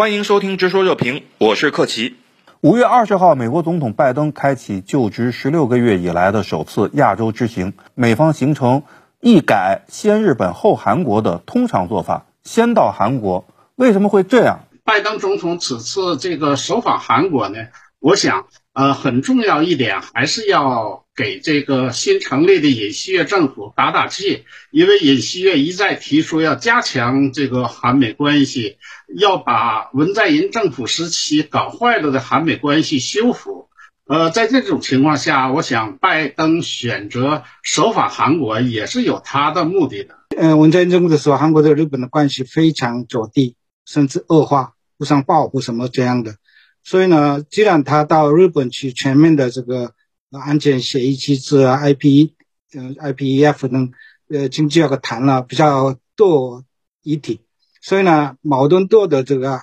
欢迎收听《直说热评》，我是克奇。五月二十号，美国总统拜登开启就职十六个月以来的首次亚洲之行，美方形成一改先日本后韩国的通常做法，先到韩国。为什么会这样？拜登总统此次这个首访韩国呢？我想，呃，很重要一点还是要给这个新成立的尹锡悦政府打打气，因为尹锡悦一再提出要加强这个韩美关系，要把文在寅政府时期搞坏了的韩美关系修复。呃，在这种情况下，我想拜登选择首访韩国也是有他的目的的。呃，文在寅政府的时候，韩国和日本的关系非常走低，甚至恶化，互相报复什么这样的。所以呢，既然他到日本去全面的这个安全协议机制啊，IP，呃，IPEF 等，呃，经济要个谈了比较多议题，所以呢，矛盾多的这个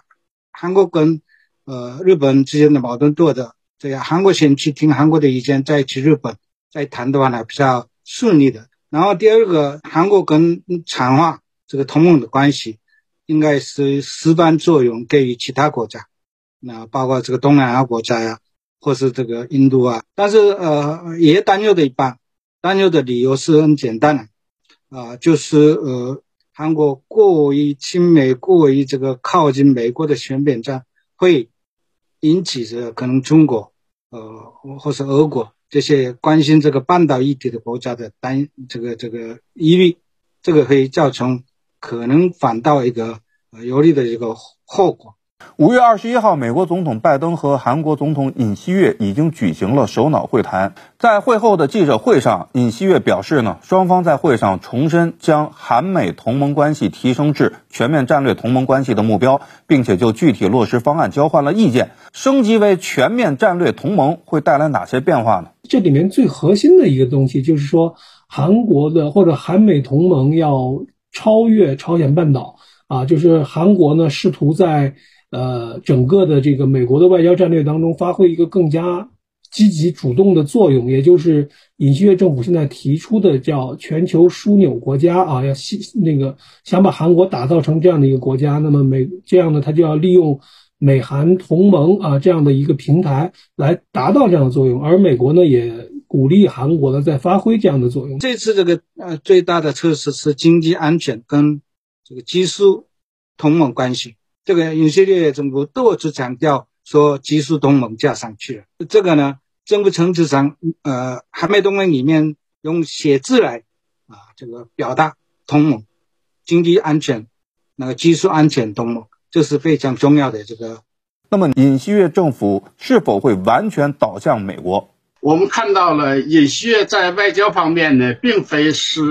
韩国跟呃日本之间的矛盾多的，这个韩国先去听韩国的意见，再去日本再谈的话呢，比较顺利的。然后第二个，韩国跟强化这个同盟的关系，应该是示范作用给予其他国家。那包括这个东南亚国家呀，或是这个印度啊，但是呃也担忧的一半，担忧的理由是很简单的，啊，就是呃韩国过于亲美，过于这个靠近美国的选边站，会引起这可能中国呃或是俄国这些关心这个半岛议题的国家的担这个这个疑虑，这个会造成可能反倒一个呃有利的一个后果。五月二十一号，美国总统拜登和韩国总统尹锡悦已经举行了首脑会谈。在会后的记者会上，尹锡悦表示呢，双方在会上重申将韩美同盟关系提升至全面战略同盟关系的目标，并且就具体落实方案交换了意见。升级为全面战略同盟会带来哪些变化呢？这里面最核心的一个东西就是说，韩国的或者韩美同盟要超越朝鲜半岛啊，就是韩国呢试图在。呃，整个的这个美国的外交战略当中，发挥一个更加积极主动的作用，也就是尹锡悦政府现在提出的叫全球枢纽国家啊，要西那个想把韩国打造成这样的一个国家，那么美这样呢，他就要利用美韩同盟啊这样的一个平台来达到这样的作用，而美国呢也鼓励韩国呢在发挥这样的作用。这次这个呃最大的测试是经济安全跟这个技术同盟关系。这个以色列政府多次强调说技术同盟加上去了，这个呢，政府层次上，呃，韩美同盟里面用写字来啊，这个表达同盟、经济安全、那个技术安全同盟，这是非常重要的。这个，那么尹锡悦政府是否会完全倒向美国？我们看到了尹锡悦在外交方面呢，并非是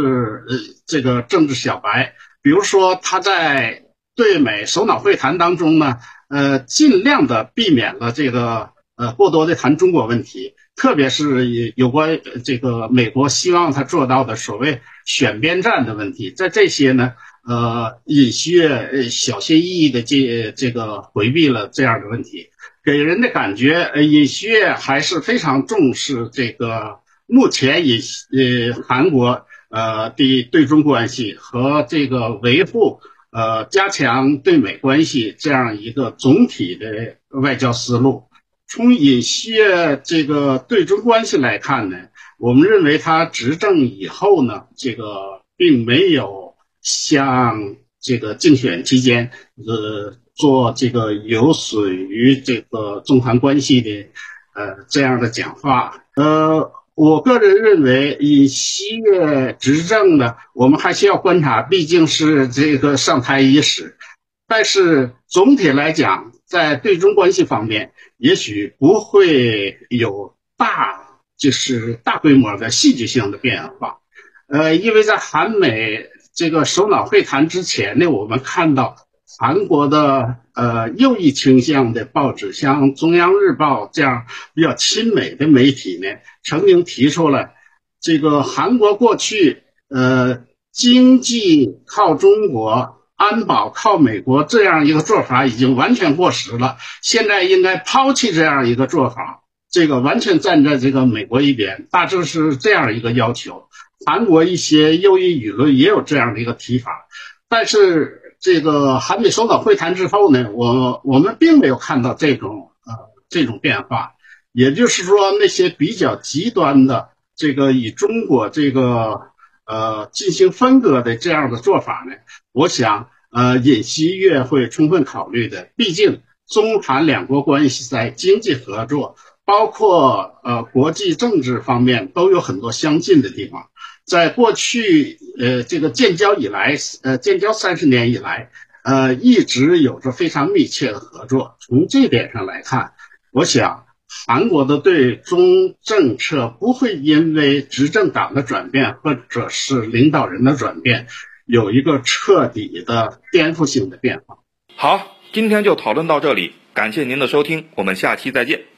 呃这个政治小白，比如说他在。对美首脑会谈当中呢，呃，尽量的避免了这个呃过多的谈中国问题，特别是有关这个美国希望他做到的所谓选边站的问题，在这些呢，呃，尹锡悦小心翼翼的这这个回避了这样的问题，给人的感觉，呃，尹锡悦还是非常重视这个目前尹呃韩国呃的对中关系和这个维护。呃，加强对美关系这样一个总体的外交思路。从尹锡悦这个对中关系来看呢，我们认为他执政以后呢，这个并没有像这个竞选期间呃做这个有损于这个中韩关系的呃这样的讲话，呃。我个人认为，以西月执政呢，我们还需要观察，毕竟是这个上台伊始。但是总体来讲，在对中关系方面，也许不会有大就是大规模的戏剧性的变化。呃，因为在韩美这个首脑会谈之前呢，我们看到。韩国的呃右翼倾向的报纸，像中央日报这样比较亲美的媒体呢，曾经提出了这个韩国过去呃经济靠中国，安保靠美国这样一个做法已经完全过时了，现在应该抛弃这样一个做法，这个完全站在这个美国一边，大致是这样一个要求。韩国一些右翼舆论也有这样的一个提法，但是。这个韩美首脑会谈之后呢，我我们并没有看到这种呃这种变化，也就是说那些比较极端的这个以中国这个呃进行分割的这样的做法呢，我想呃尹锡悦会充分考虑的，毕竟中韩两国关系在经济合作。包括呃国际政治方面都有很多相近的地方，在过去呃这个建交以来，呃建交三十年以来，呃一直有着非常密切的合作。从这点上来看，我想韩国的对中政策不会因为执政党的转变或者是领导人的转变，有一个彻底的颠覆性的变化。好，今天就讨论到这里，感谢您的收听，我们下期再见。